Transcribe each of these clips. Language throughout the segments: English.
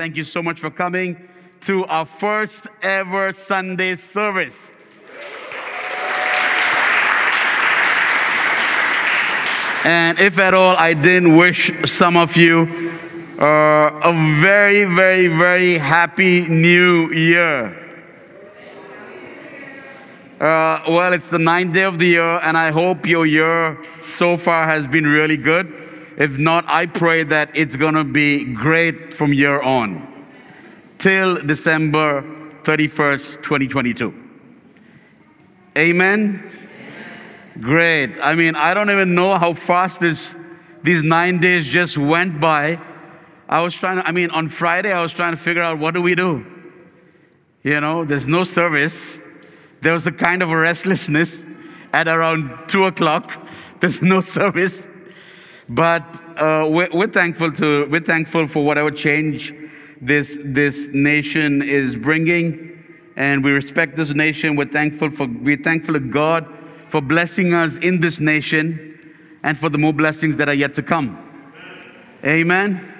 Thank you so much for coming to our first ever Sunday service. And if at all I didn't wish some of you uh, a very, very, very happy new year. Uh, well, it's the ninth day of the year, and I hope your year so far has been really good. If not, I pray that it's going to be great from year on till December 31st, 2022. Amen. Great. I mean, I don't even know how fast this these 9 days just went by. I was trying to I mean, on Friday I was trying to figure out what do we do? You know, there's no service there was a kind of a restlessness at around two o'clock. There's no service, but uh, we're, we're, thankful to we're thankful for whatever change this this nation is bringing, and we respect this nation. We're thankful for we're thankful to God for blessing us in this nation, and for the more blessings that are yet to come. Amen.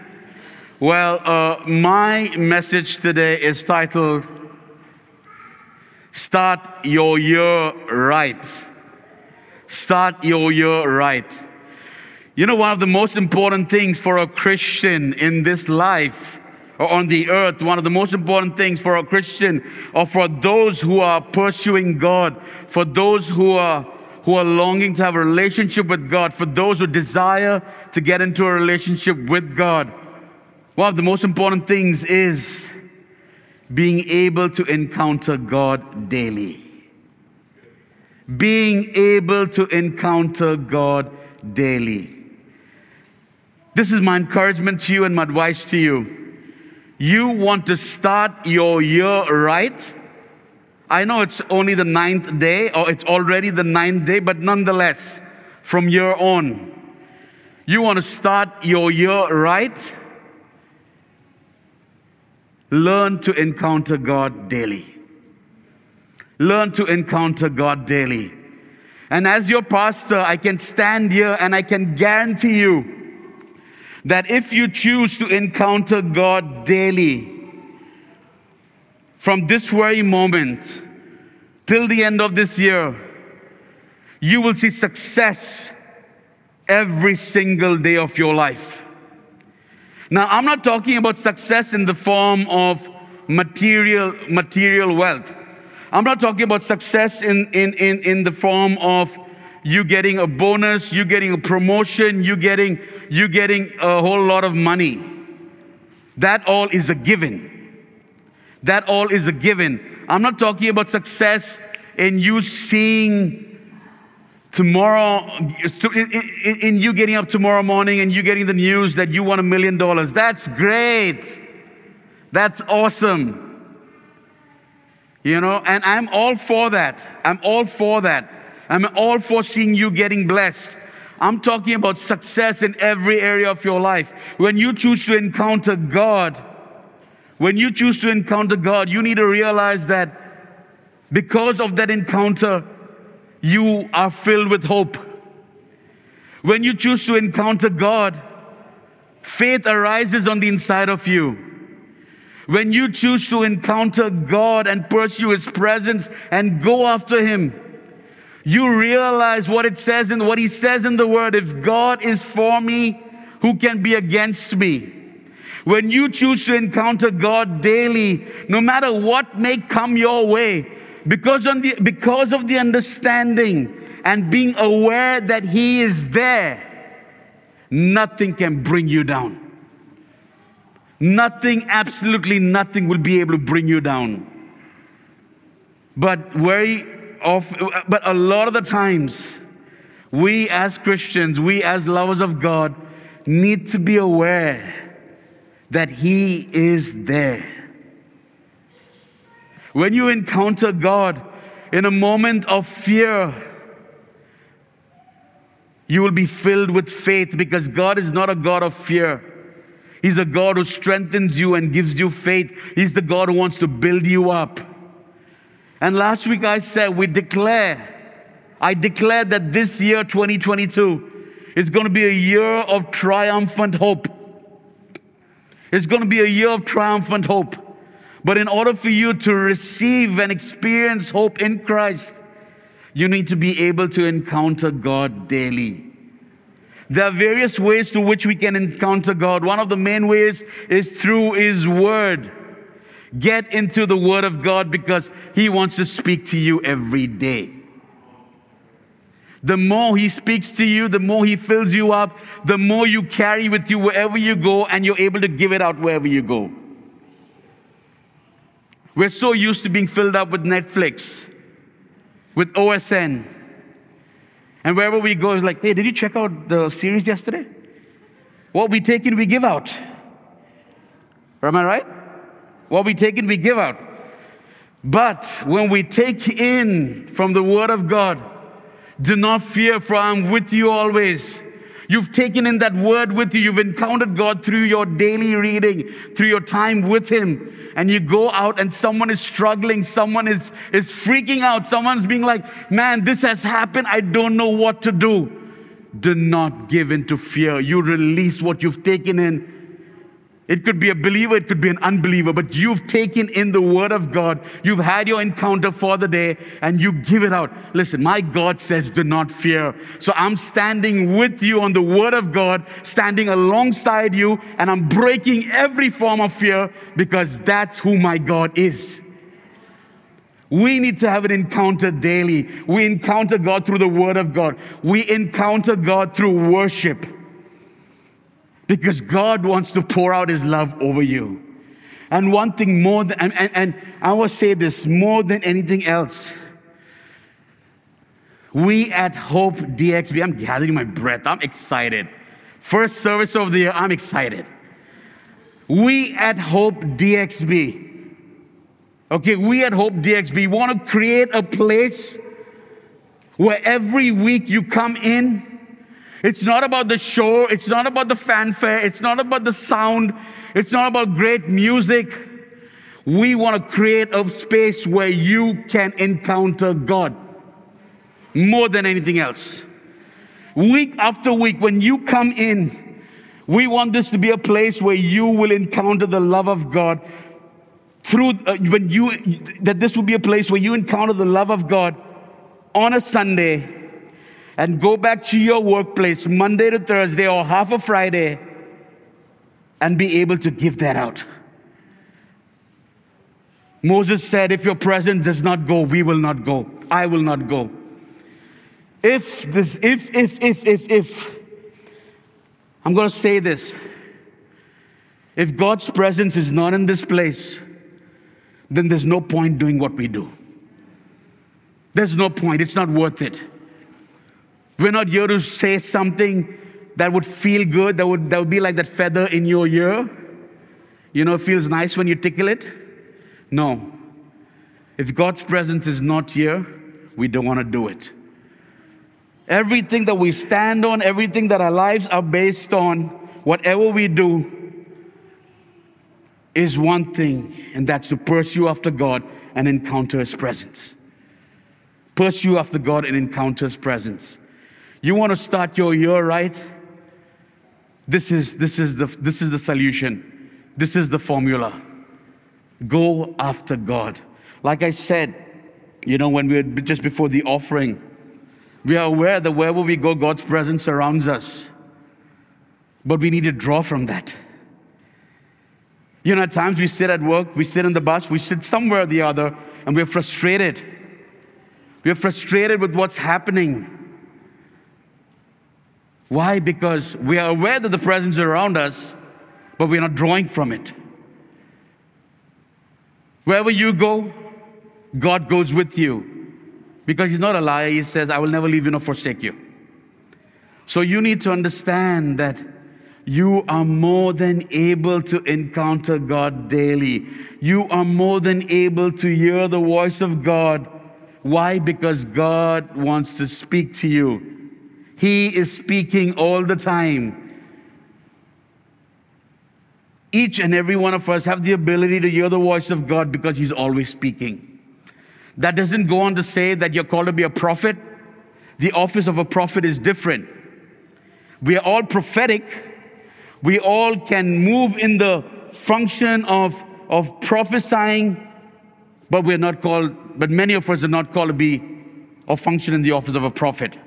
Well, uh, my message today is titled Start your year right. Start your year right. You know, one of the most important things for a Christian in this life or on the earth, one of the most important things for a Christian or for those who are pursuing God, for those who are who are longing to have a relationship with God, for those who desire to get into a relationship with God, one of the most important things is being able to encounter God daily. Being able to encounter God daily. This is my encouragement to you and my advice to you. You want to start your year right. I know it's only the ninth day, or it's already the ninth day, but nonetheless, from year on, you want to start your year right Learn to encounter God daily. Learn to encounter God daily. And as your pastor, I can stand here and I can guarantee you that if you choose to encounter God daily, from this very moment till the end of this year, you will see success every single day of your life. Now, I'm not talking about success in the form of material, material wealth. I'm not talking about success in, in, in, in the form of you getting a bonus, you getting a promotion, you getting, you getting a whole lot of money. That all is a given. That all is a given. I'm not talking about success in you seeing tomorrow, in, you getting up tomorrow morning and you getting the news that you won a million dollars, that's great. That's awesome. You know, and I'm all for that. I'm all for that. I'm all for seeing you getting blessed. I'm talking about success in every area of your life. When you choose to encounter God, when you choose to encounter God, you need to realize that because of that encounter, you are filled with hope. When you choose to encounter God, faith arises on the inside of you. When you choose to encounter God and pursue His presence and go after Him, you realize what it says and what He says in the Word. If God is for me, who can be against me? When you choose to encounter God daily, no matter what may come your way, because, on the, because of the understanding and being aware that He is there, nothing can bring you down. Nothing, absolutely nothing will be able to bring you down. But very often, but a lot of the times, we as Christians, we as lovers of God, need to be aware that He is there. When you encounter God in a moment of fear, you will be filled with faith because God is not a God of fear. He's a God who strengthens you and gives you faith. He's the God who wants to build you up. And last week I said, we declare, I declare that this year, 2022, is going to be a year of triumphant hope. It's going to be a year of triumphant hope. But in order for you to receive and experience hope in Christ, you need to be able to encounter God daily. There are various ways to which we can encounter God. One of the main ways is through His Word. Get into the Word of God because He wants to speak to you every day. The more He speaks to you, the more He fills you up, the more you carry with you wherever you go, and you're able to give it out wherever you go. We're so used to being filled up with Netflix, with OSN. And wherever we go, it's like, hey, did you check out the series yesterday? What we take in, we give out. Am I right? What we take in, we give out. But when we take in from the Word of God, do not fear, for I'm with you always. You've taken in that word with you. You've encountered God through your daily reading, through your time with Him. And you go out and someone is struggling. Someone is, is freaking out. Someone's being like, man, this has happened. I don't know what to do. Do not give in to fear. You release what you've taken in it could be a believer, it could be an unbeliever, but you've taken in the word of God. You've had your encounter for the day and you give it out. Listen, my God says, do not fear. So I'm standing with you on the word of God, standing alongside you, and I'm breaking every form of fear because that's who my God is. We need to have an encounter daily. We encounter God through the word of God. We encounter God through worship. Because God wants to pour out His love over you. And one thing more than, and, and, and I will say this more than anything else, we at Hope DXB, I'm gathering my breath, I'm excited. First service of the year, I'm excited. We at Hope DXB, okay, we at Hope DXB want to create a place where every week you come in it's not about the show. It's not about the fanfare. It's not about the sound. It's not about great music. We want to create a space where you can encounter God more than anything else. Week after week, when you come in, we want this to be a place where you will encounter the love of God through uh, when you that this will be a place where you encounter the love of God on a Sunday and go back to your workplace Monday to Thursday or half a Friday and be able to give that out. Moses said, If your presence does not go, we will not go. I will not go. If this, if, if, if, if, if, I'm going to say this. If God's presence is not in this place, then there's no point doing what we do. There's no point. It's not worth it. We're not here to say something that would feel good, that would, that would be like that feather in your ear. You know, it feels nice when you tickle it. No. If God's presence is not here, we don't want to do it. Everything that we stand on, everything that our lives are based on, whatever we do, is one thing, and that's to pursue after God and encounter His presence. Pursue after God and encounter His presence. You want to start your year right? This is, this is, the, this is the solution. This is the formula. Go after God. Like I said, you know, when we were just before the offering, we are aware that wherever we go, God's presence surrounds us. But we need to draw from that. You know, at times we sit at work, we sit in the bus, we sit somewhere or the other, and we're frustrated. We're frustrated with what's happening. Why? Because we are aware that the presence is around us, but we're not drawing from it. Wherever you go, God goes with you. Because He's not a liar, He says, I will never leave you nor forsake you. So you need to understand that you are more than able to encounter God daily. You are more than able to hear the voice of God. Why? Because God wants to speak to you. He is speaking all the time. Each and every one of us have the ability to hear the voice of God because He's always speaking. That doesn't go on to say that you're called to be a prophet. The office of a prophet is different. We are all prophetic. We all can move in the function of, of prophesying, but we're not called, but many of us are not called to be or function in the office of a prophet.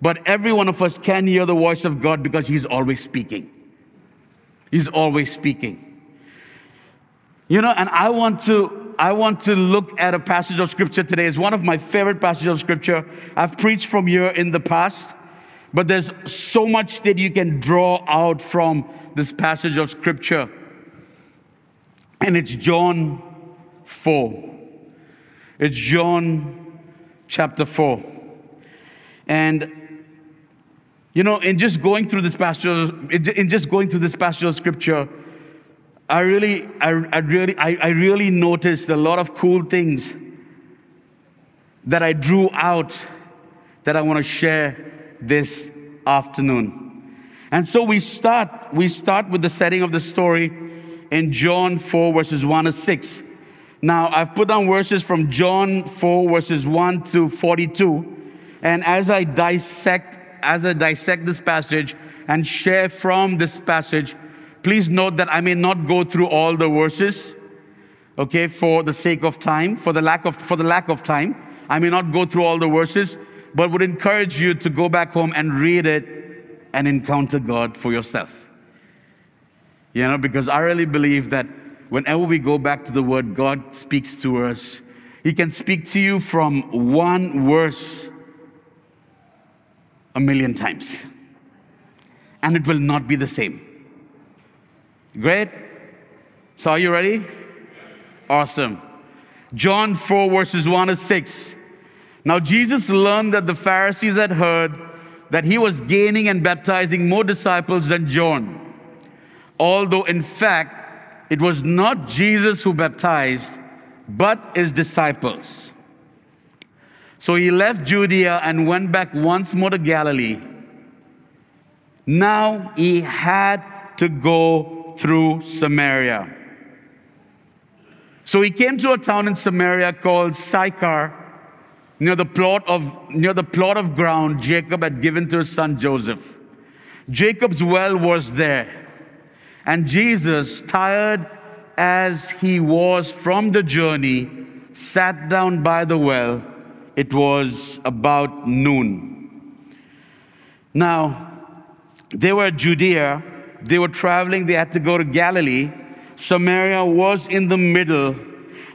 But every one of us can hear the voice of God because He's always speaking. He's always speaking. You know, and I want to I want to look at a passage of scripture today. It's one of my favorite passages of scripture. I've preached from here in the past, but there's so much that you can draw out from this passage of scripture. And it's John 4. It's John chapter 4. And you know, in just going through this passage, in just going through this of scripture, I really, I, I really, I, I really noticed a lot of cool things that I drew out that I want to share this afternoon. And so we start, we start with the setting of the story in John 4, verses 1 to 6. Now, I've put down verses from John 4, verses 1 to 42. And as I dissect, as I dissect this passage and share from this passage, Please note that I may not go through all the verses, okay, for the sake of time, for the lack of, for the lack of time. I may not go through all the verses, but would encourage you to go back home and read it and encounter God for yourself. You know, because I really believe that whenever we go back to the Word, God speaks to us. He can speak to you from one verse a million times, and it will not be the same. Great? So, are you ready? Awesome. John 4, verses 1 to 6. Now, Jesus learned that the Pharisees had heard that he was gaining and baptizing more disciples than John, although in fact it was not Jesus who baptized, but his disciples. So he left Judea and went back once more to Galilee. Now he had to go through Samaria. So he came to a town in Samaria called Sychar, near the plot of, near the plot of ground Jacob had given to his son Joseph. Jacob's well was there. And Jesus, tired as he was from the journey, sat down by the well. It was about noon. Now, they were Judea they were traveling, they had to go to Galilee. Samaria was in the middle,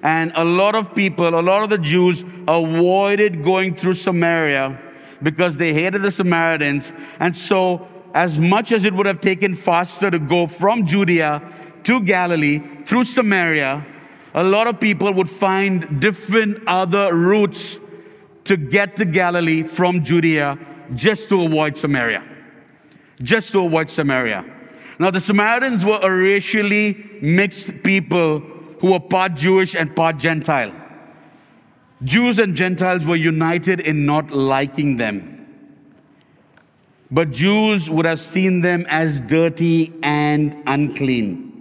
and a lot of people, a lot of the Jews avoided going through Samaria because they hated the Samaritans. And so, as much as it would have taken faster to go from Judea to Galilee through Samaria, a lot of people would find different other routes to get to Galilee from Judea just to avoid Samaria. Just to avoid Samaria. Now, the Samaritans were a racially mixed people who were part Jewish and part Gentile. Jews and Gentiles were united in not liking them. But Jews would have seen them as dirty and unclean.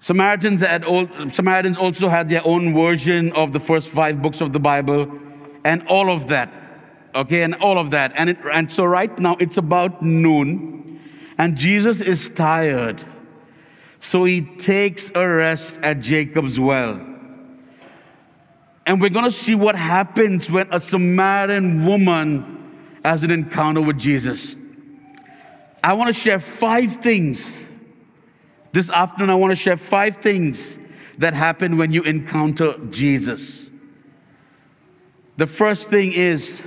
Samaritans, had Samaritans also had their own version of the first five books of the Bible and all of that. Okay, and all of that. And, it, and so right now it's about noon. And Jesus is tired. So he takes a rest at Jacob's well. And we're going to see what happens when a Samaritan woman has an encounter with Jesus. I want to share five things. This afternoon, I want to share five things that happen when you encounter Jesus. The first thing is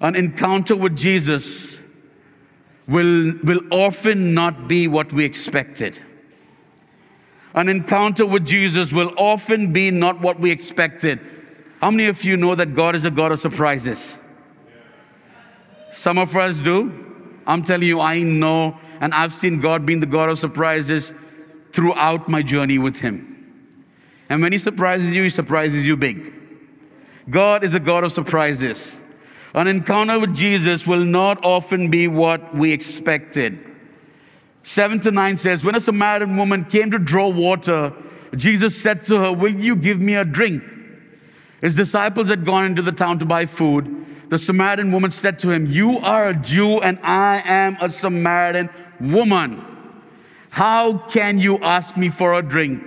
an encounter with Jesus will, will often not be what we expected. An encounter with Jesus will often be not what we expected. How many of you know that God is a God of surprises? Some of us do. I'm telling you, I know, and I've seen God being the God of surprises throughout my journey with Him. And when He surprises you, He surprises you big. God is a God of surprises. An encounter with Jesus will not often be what we expected. 7 to 9 says, When a Samaritan woman came to draw water, Jesus said to her, Will you give me a drink? His disciples had gone into the town to buy food. the Samaritan woman said to him, You are a Jew and I am a Samaritan woman. How can you ask me for a drink?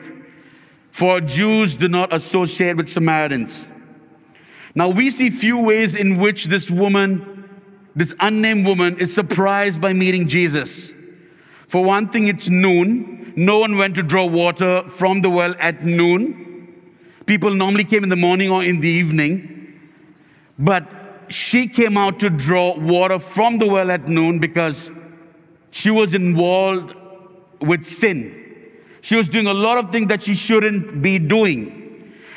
For Jews do not associate with Samaritans. Now we see few ways in which this woman, this unnamed woman, is surprised by meeting Jesus. For one thing, it's noon. No one went to draw water from the well at noon. People normally came in the morning or in the evening. But she came out to draw water from the well at noon because she was involved with sin. She was doing a lot of things that she shouldn't be doing.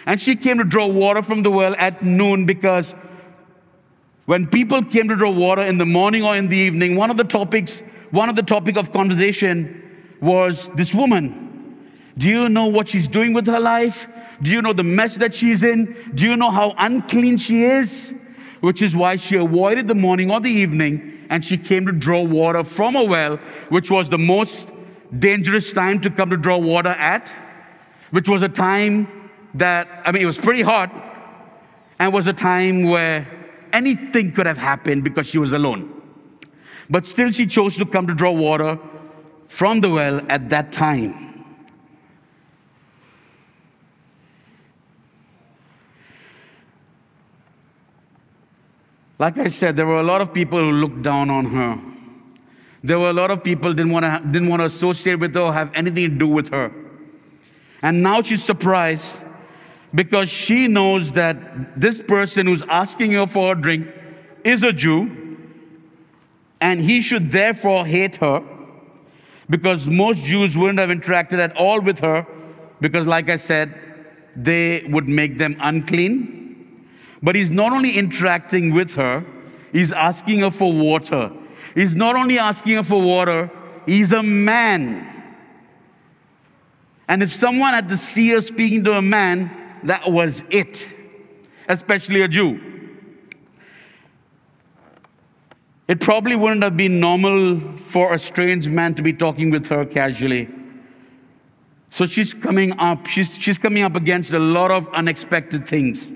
And she came to draw water from the well at noon because when people came to draw water in the morning or in the evening, one of the topics, one of the topic of conversation was this woman. Do you know what she's doing with her life? Do you know the mess that she's in? Do you know how unclean she is? Which is why she avoided the morning or the evening and she came to draw water from a well, which was the most dangerous time to come to draw water at, which was a time that, I mean, it was pretty hot, and was a time where anything could have happened because she was alone. But still, she chose to come to draw water from the well at that time. Like I said, there were a lot of people who looked down on her. There were a lot of people didn't want to didn't want to associate with her or have anything to do with her. And now she's surprised because she knows that this person who's asking her for a drink is a Jew, and he should therefore hate her because most Jews wouldn't have interacted at all with her because, like I said, they would make them unclean. But he's not only interacting with her, he's asking her for water. He's not only asking her for water, he's a man. And if someone had to see her speaking to a man, that was it, especially a Jew. It probably wouldn't have been normal for a strange man to be talking with her casually. So she's coming up, she's, she's coming up against a lot of unexpected things.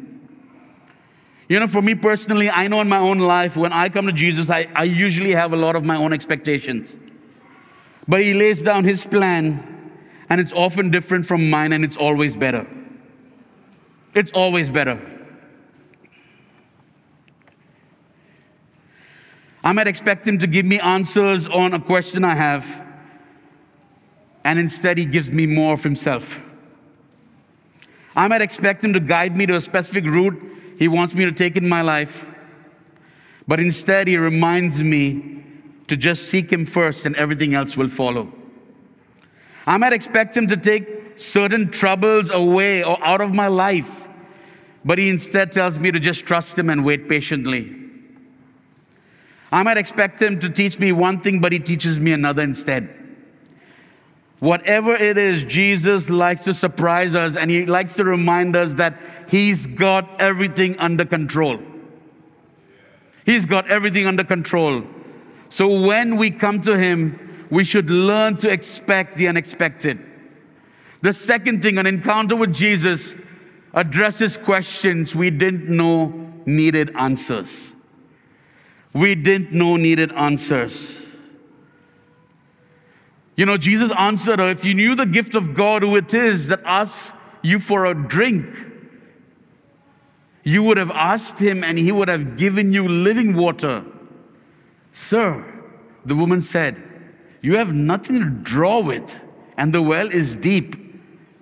You know, for me personally, I know in my own life, when I come to Jesus, I, I usually have a lot of my own expectations. But He lays down His plan, and it's often different from mine, and it's always better. It's always better. I might expect Him to give me answers on a question I have, and instead, He gives me more of Himself. I might expect Him to guide me to a specific route he wants me to take in my life. But instead, He reminds me to just seek Him first and everything else will follow. I might expect Him to take certain troubles away or out of my life, but He instead tells me to just trust Him and wait patiently. I might expect Him to teach me one thing, but He teaches me another instead. Whatever it is, Jesus likes to surprise us and he likes to remind us that he's got everything under control. He's got everything under control. So when we come to him, we should learn to expect the unexpected. The second thing, an encounter with Jesus addresses questions we didn't know needed answers. We didn't know needed answers. You know, Jesus answered her, If you knew the gift of God, who it is that asks you for a drink, you would have asked him and he would have given you living water. Sir, the woman said, You have nothing to draw with, and the well is deep.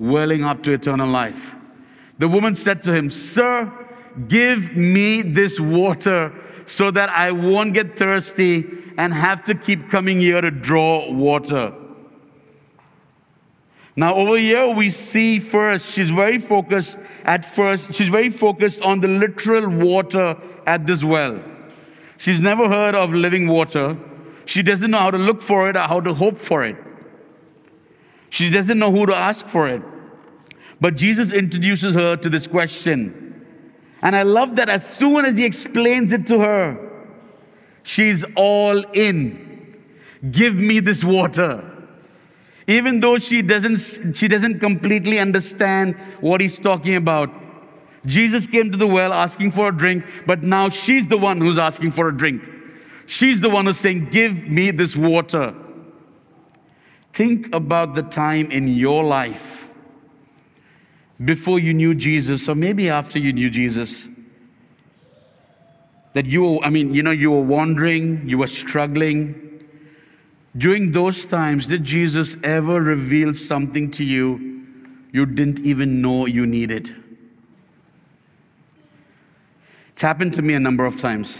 welling up to eternal life. The woman said to him, Sir, give me this water so that I won't get thirsty and have to keep coming here to draw water. Now, over here, we see first, she's very focused at first, she's very focused on the literal water at this well. She's never heard of living water. She doesn't know how to look for it or how to hope for it. She doesn't know who to ask for it. But Jesus introduces her to this question. And I love that as soon as he explains it to her, she's all in. Give me this water. Even though she doesn't, she doesn't completely understand what he's talking about. Jesus came to the well asking for a drink, but now she's the one who's asking for a drink. She's the one who's saying, Give me this water. Think about the time in your life before you knew Jesus, or maybe after you knew Jesus, that you were, I mean, you know, you were wandering, you were struggling. During those times, did Jesus ever reveal something to you you didn't even know you needed? It's happened to me a number of times.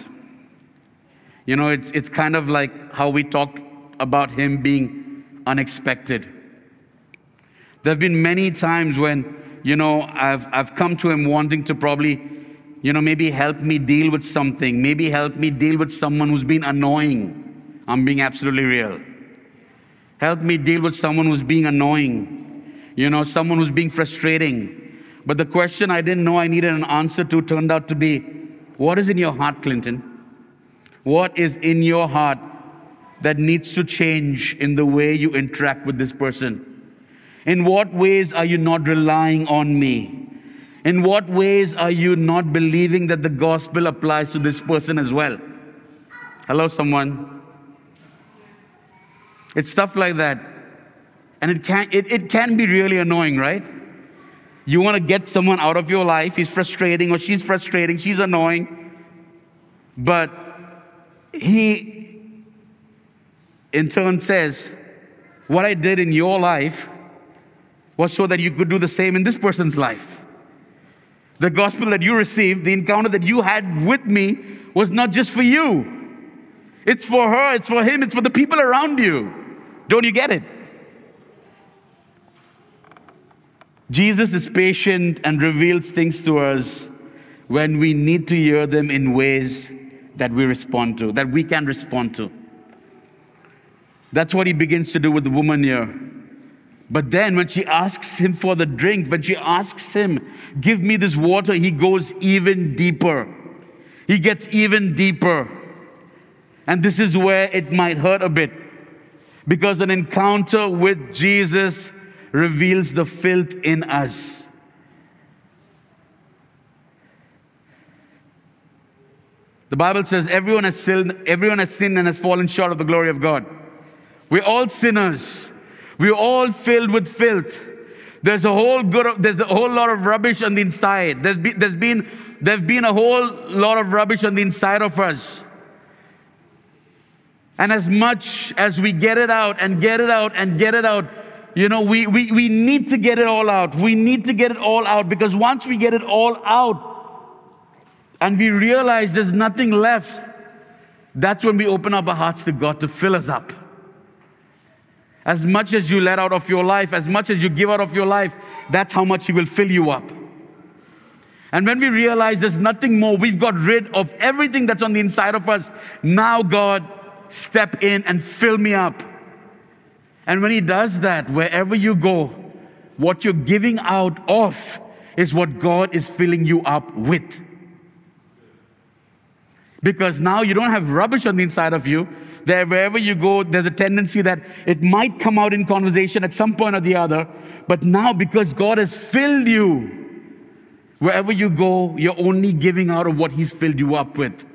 You know, it's, it's kind of like how we talked about him being unexpected. There have been many times when, you know, I've, I've come to him wanting to probably, you know, maybe help me deal with something, maybe help me deal with someone who's been annoying. I'm being absolutely real. Help me deal with someone who's being annoying, you know, someone who's being frustrating. But the question I didn't know I needed an answer to turned out to be what is in your heart, Clinton? What is in your heart that needs to change in the way you interact with this person? In what ways are you not relying on me? In what ways are you not believing that the gospel applies to this person as well? Hello, someone. It's stuff like that. And it can, it, it can be really annoying, right? You want to get someone out of your life, he's frustrating or she's frustrating, she's annoying. But he, in turn, says, What I did in your life was so that you could do the same in this person's life. The gospel that you received, the encounter that you had with me, was not just for you. It's for her, it's for him, it's for the people around you. Don't you get it? Jesus is patient and reveals things to us when we need to hear them in ways that we respond to, that we can respond to. That's what he begins to do with the woman here. But then, when she asks him for the drink, when she asks him, Give me this water, he goes even deeper. He gets even deeper. And this is where it might hurt a bit because an encounter with Jesus reveals the filth in us. The Bible says everyone has sinned, everyone has sinned and has fallen short of the glory of God. We're all sinners. We're all filled with filth. There's a whole good, there's a whole lot of rubbish on the inside. There's been, there's been, there's been a whole lot of rubbish on the inside of us. And as much as we get it out and get it out and get it out, you know, we, we, we need to get it all out. We need to get it all out because once we get it all out and we realize there's nothing left, that's when we open up our hearts to God to fill us up. As much as you let out of your life, as much as you give out of your life, that's how much He will fill you up. And when we realize there's nothing more, we've got rid of everything that's on the inside of us. Now, God, step in and fill me up. And when He does that, wherever you go, what you're giving out of is what God is filling you up with. Because now you don't have rubbish on the inside of you. There, wherever you go, there's a tendency that it might come out in conversation at some point or the other. But now, because God has filled you, wherever you go, you're only giving out of what He's filled you up with.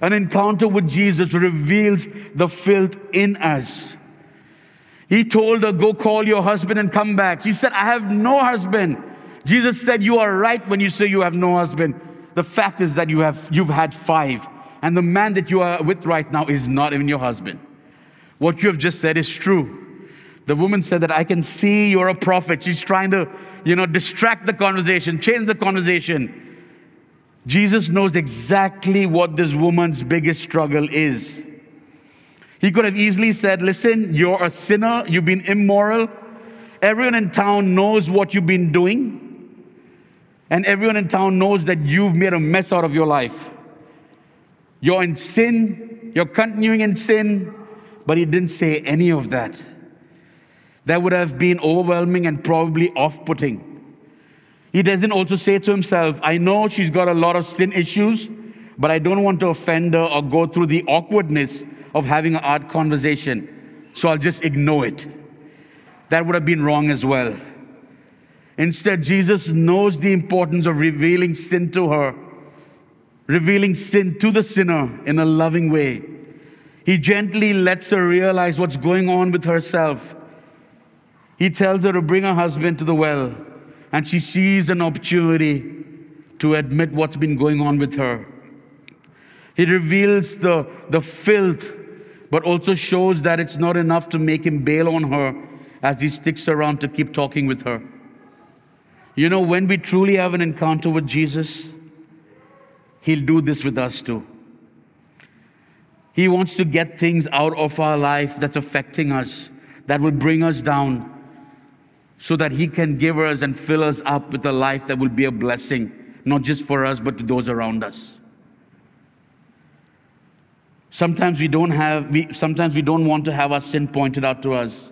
An encounter with Jesus reveals the filth in us. He told her, Go call your husband and come back. She said, I have no husband. Jesus said, You are right when you say you have no husband. The fact is that you have, you've had five. And the man that you are with right now is not even your husband. What you have just said is true. The woman said that I can see you're a prophet. She's trying to, you know, distract the conversation, change the conversation. Jesus knows exactly what this woman's biggest struggle is. He could have easily said, Listen, you're a sinner, you've been immoral. Everyone in town knows what you've been doing. And everyone in town knows that you've made a mess out of your life. You're in sin, you're continuing in sin, but he didn't say any of that. That would have been overwhelming and probably off putting. He doesn't also say to himself, I know she's got a lot of sin issues, but I don't want to offend her or go through the awkwardness of having an art conversation, so I'll just ignore it. That would have been wrong as well. Instead, Jesus knows the importance of revealing sin to her, revealing sin to the sinner in a loving way. He gently lets her realize what's going on with herself. He tells her to bring her husband to the well and she sees an opportunity to admit what's been going on with her. He reveals the, the filth, but also shows that it's not enough to make him bail on her as he sticks around to keep talking with her. You know, when we truly have an encounter with Jesus, He'll do this with us too. He wants to get things out of our life that's affecting us, that will bring us down, so that He can give us and fill us up with a life that will be a blessing, not just for us, but to those around us. Sometimes we don't have, we, sometimes we don't want to have our sin pointed out to us.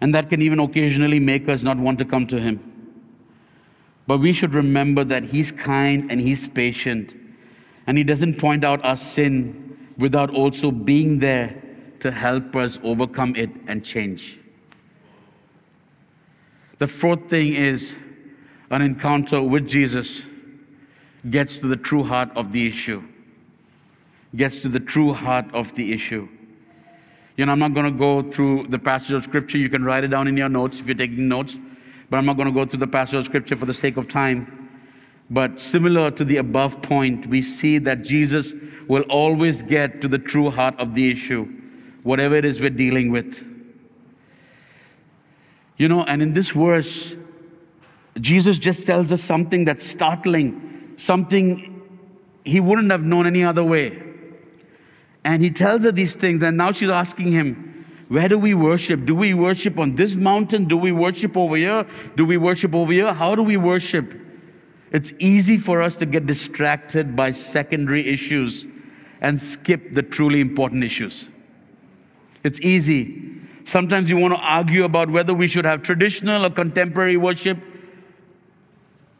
And that can even occasionally make us not want to come to Him. But we should remember that He's kind and He's patient. And He doesn't point out our sin without also being there to help us overcome it and change. The fourth thing is an encounter with Jesus gets to the true heart of the issue. Gets to the true heart of the issue. You know, I'm not going to go through the passage of scripture. You can write it down in your notes if you're taking notes, but I'm not going to go through the passage of scripture for the sake of time. But similar to the above point, we see that Jesus will always get to the true heart of the issue, whatever it is we're dealing with. You know, and in this verse, Jesus just tells us something that's startling, something he wouldn't have known any other way. And he tells her these things, and now she's asking him, Where do we worship? Do we worship on this mountain? Do we worship over here? Do we worship over here? How do we worship? It's easy for us to get distracted by secondary issues and skip the truly important issues. It's easy. Sometimes you want to argue about whether we should have traditional or contemporary worship.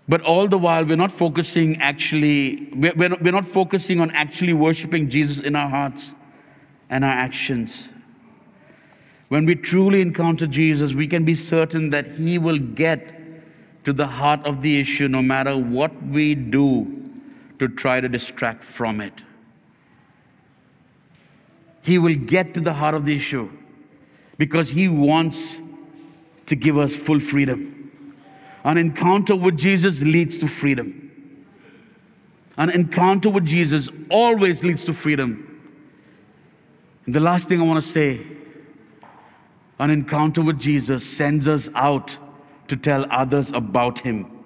But all the while, we're not focusing actually, we're not, we're not focusing on actually worshiping Jesus in our hearts and our actions. When we truly encounter Jesus, we can be certain that He will get to the heart of the issue no matter what we do to try to distract from it. He will get to the heart of the issue because He wants to give us full freedom. An encounter with Jesus leads to freedom. An encounter with Jesus always leads to freedom. And the last thing I want to say an encounter with Jesus sends us out to tell others about Him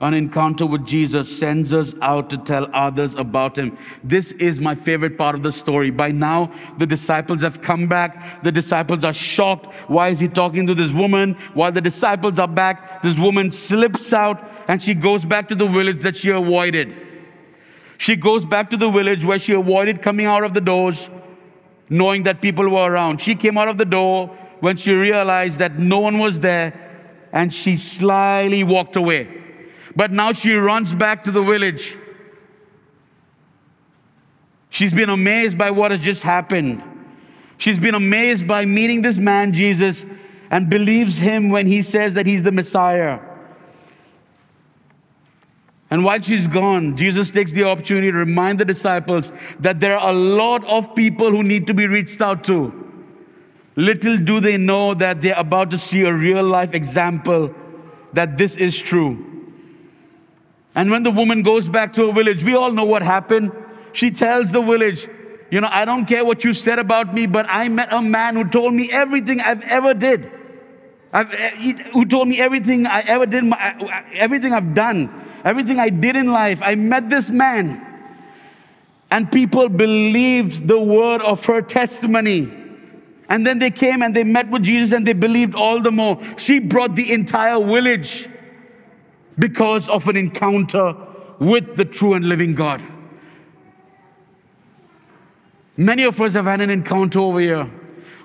an encounter with Jesus sends us out to tell others about him. This is my favorite part of the story. By now, the disciples have come back. The disciples are shocked. Why is he talking to this woman? While the disciples are back, this woman slips out and she goes back to the village that she avoided. She goes back to the village where she avoided coming out of the doors, knowing that people were around. She came out of the door when she realized that no one was there and she slyly walked away. But now she runs back to the village. She's been amazed by what has just happened. She's been amazed by meeting this man, Jesus, and believes him when he says that he's the Messiah. And while she's gone, Jesus takes the opportunity to remind the disciples that there are a lot of people who need to be reached out to. Little do they know that they're about to see a real life example that this is true. And when the woman goes back to her village, we all know what happened. She tells the village, You know, I don't care what you said about me, but I met a man who told me everything I've ever did. Eh, who told me everything I ever did, everything I've done, everything I did in life. I met this man. And people believed the word of her testimony. And then they came and they met with Jesus and they believed all the more. She brought the entire village because of an encounter with the true and living God. Many of us have had an encounter over here.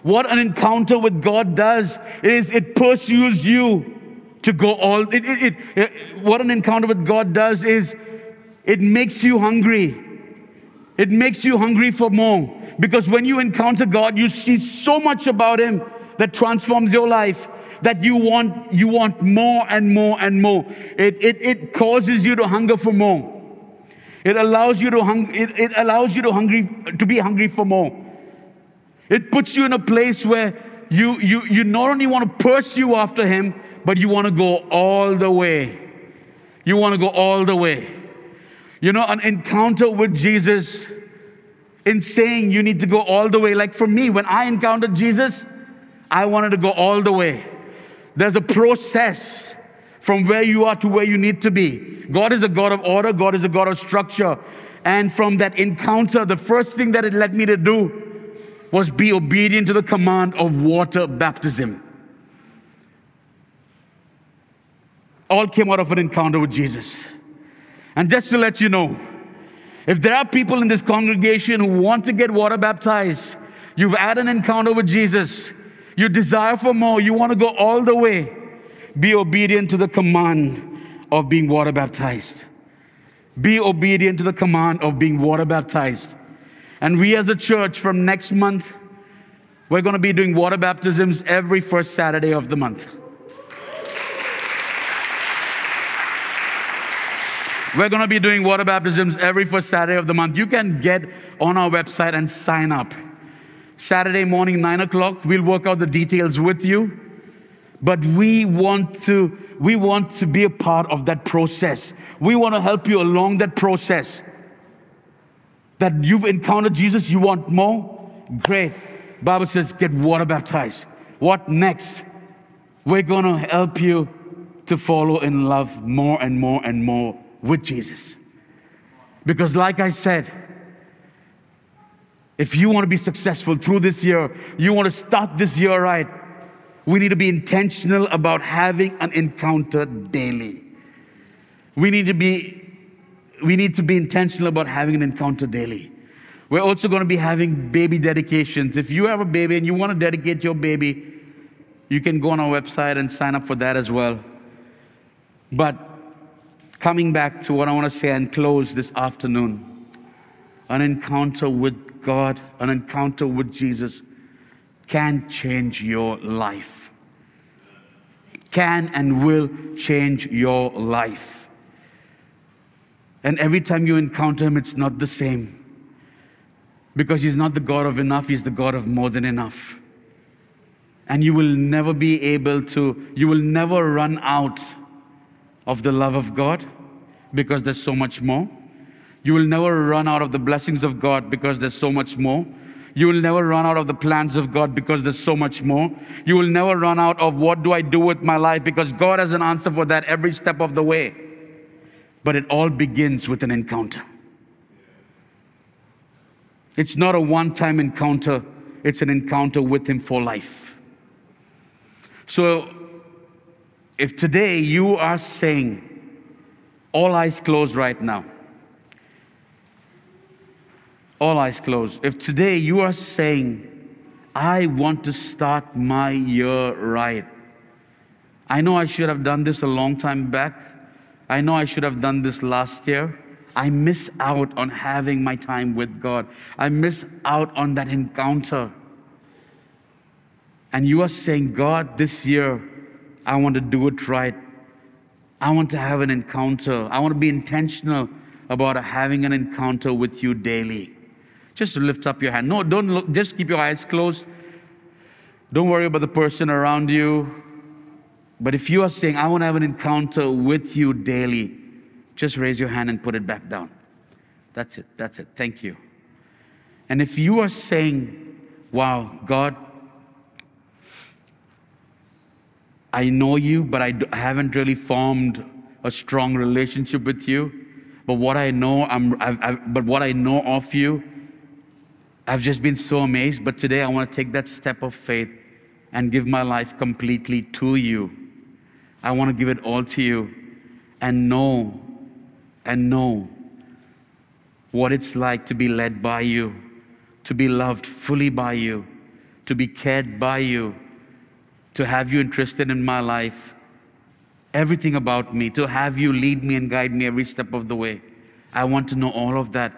What an encounter with God does is it pursues you to go all it, it, it, what an encounter with God does is it makes you hungry. It makes you hungry for more. Because when you encounter God, you see so much about Him that transforms your life that you want, you want more and more and more. It, it, it causes you to hunger for more. It allows you to hung, it, it allows you to hungry to be hungry for more. It puts you in a place where you you you not only want to pursue after him, but you want to go all the way. You want to go all the way. You know, an encounter with Jesus in saying you need to go all the way. Like for me, when I encountered Jesus, I wanted to go all the way. There's a process from where you are to where you need to be. God is a God of order, God is a God of structure. And from that encounter, the first thing that it led me to do was be obedient to the command of water baptism. All came out of an encounter with Jesus. And just to let you know, if there are people in this congregation who want to get water baptized, you've had an encounter with Jesus, you desire for more, you want to go all the way, be obedient to the command of being water baptized. Be obedient to the command of being water baptized. And we as a church from next month, we're going to be doing water baptisms every first Saturday of the month. We're going to be doing water baptisms every first Saturday of the month. You can get on our website and sign up. Saturday morning, 9 o'clock, we'll work out the details with you. But we want to, we want to be a part of that process. We want to help you along that process. That you've encountered Jesus, you want more? Great. Bible says, get water baptized. What next? We're going to help you to follow in love more and more and more with Jesus. Because, like I said, if you want to be successful through this year, you want to start this year right, we need to be intentional about having an encounter daily. We need to be we need to be intentional about having an encounter daily. We're also going to be having baby dedications. If you have a baby and you want to dedicate your baby, you can go on our website and sign up for that as well. But coming back to what I want to say and close this afternoon an encounter with God, an encounter with Jesus can change your life. Can and will change your life. And every time you encounter Him, it's not the same. Because He's not the God of enough, He's the God of more than enough. And you will never be able to, you will never run out of the love of God because there's so much more. You will never run out of the blessings of God because there's so much more. You will never run out of the plans of God because there's so much more. You will never run out of what do I do with my life because God has an answer for that every step of the way. But it all begins with an encounter. It's not a one time encounter, it's an encounter with Him for life. So, if today you are saying, all eyes closed right now. All eyes closed. If today you are saying, I want to start my year right. I know I should have done this a long time back. I know I should have done this last year. I miss out on having my time with God. I miss out on that encounter. And you are saying, God, this year, I want to do it right. I want to have an encounter. I want to be intentional about having an encounter with you daily. Just lift up your hand. No, don't look, just keep your eyes closed. Don't worry about the person around you. But if you are saying, I want to have an encounter with you daily, just raise your hand and put it back down. That's it. That's it. Thank you. And if you are saying, Wow, God, I know you, but I haven't really formed a strong relationship with you. But what I know, I'm, I've, I've, but what I know of you, I've just been so amazed. But today I want to take that step of faith and give my life completely to you. I want to give it all to you and know and know what it's like to be led by you, to be loved fully by you, to be cared by you, to have you interested in my life, everything about me, to have you lead me and guide me every step of the way. I want to know all of that.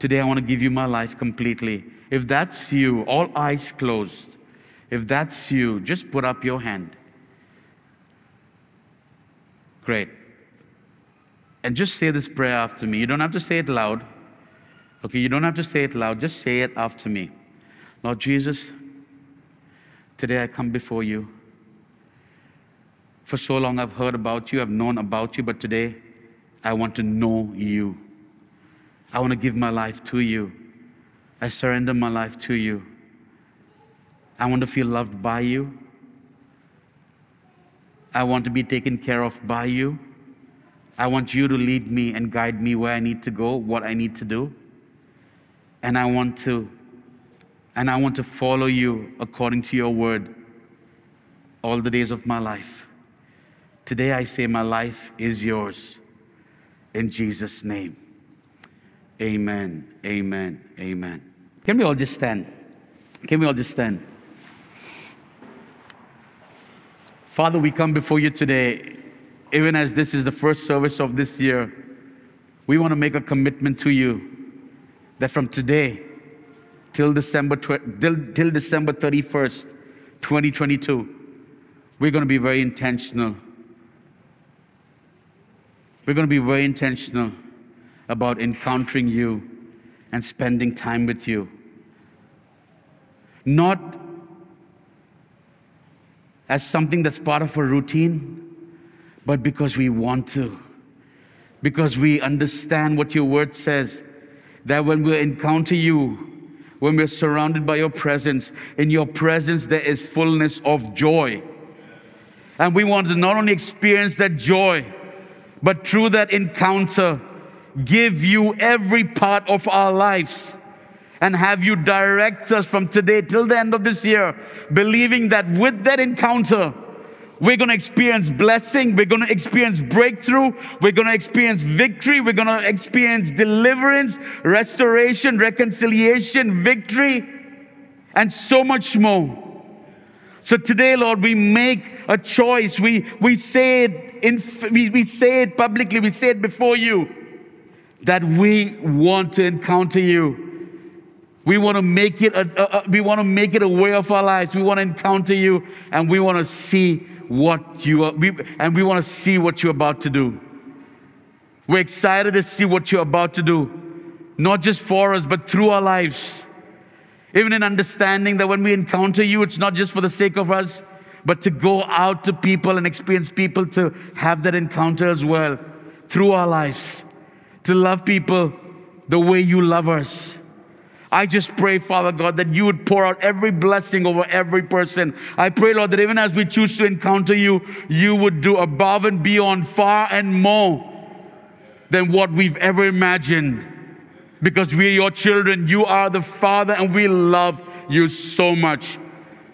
Today, I want to give you my life completely. If that's you, all eyes closed, if that's you, just put up your hand. Great. And just say this prayer after me. You don't have to say it loud. Okay, you don't have to say it loud. Just say it after me. Lord Jesus, today I come before you. For so long I've heard about you, I've known about you, but today I want to know you. I want to give my life to you. I surrender my life to you. I want to feel loved by you. I want to be taken care of by you. I want you to lead me and guide me where I need to go, what I need to do. And I want to and I want to follow you according to your word all the days of my life. Today I say my life is yours in Jesus name. Amen. Amen. Amen. Can we all just stand? Can we all just stand? Father, we come before you today, even as this is the first service of this year. We want to make a commitment to you that from today till December, till, till December 31st, 2022, we're going to be very intentional. We're going to be very intentional about encountering you and spending time with you. Not as something that's part of a routine, but because we want to. Because we understand what your word says that when we encounter you, when we're surrounded by your presence, in your presence there is fullness of joy. And we want to not only experience that joy, but through that encounter, give you every part of our lives and have you direct us from today till the end of this year, believing that with that encounter, we're going to experience blessing. We're going to experience breakthrough. We're going to experience victory. We're going to experience deliverance, restoration, reconciliation, victory, and so much more. So today, Lord, we make a choice. We, we say it in, we, we say it publicly. We say it before you that we want to encounter you. We want to make it a, a, a, we want to make it a way of our lives. We want to encounter you and we want to see what you are we, and we want to see what you're about to do. We're excited to see what you're about to do, not just for us, but through our lives. Even in understanding that when we encounter you, it's not just for the sake of us, but to go out to people and experience people to have that encounter as well through our lives, to love people the way you love us I just pray, Father God, that you would pour out every blessing over every person. I pray, Lord, that even as we choose to encounter you, you would do above and beyond, far and more than what we've ever imagined. Because we are your children, you are the Father, and we love you so much.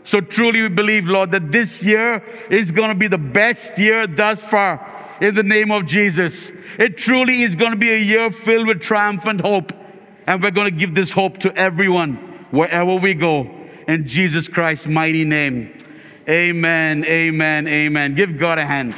So truly, we believe, Lord, that this year is going to be the best year thus far in the name of Jesus. It truly is going to be a year filled with triumphant hope. And we're going to give this hope to everyone wherever we go. In Jesus Christ's mighty name. Amen, amen, amen. Give God a hand.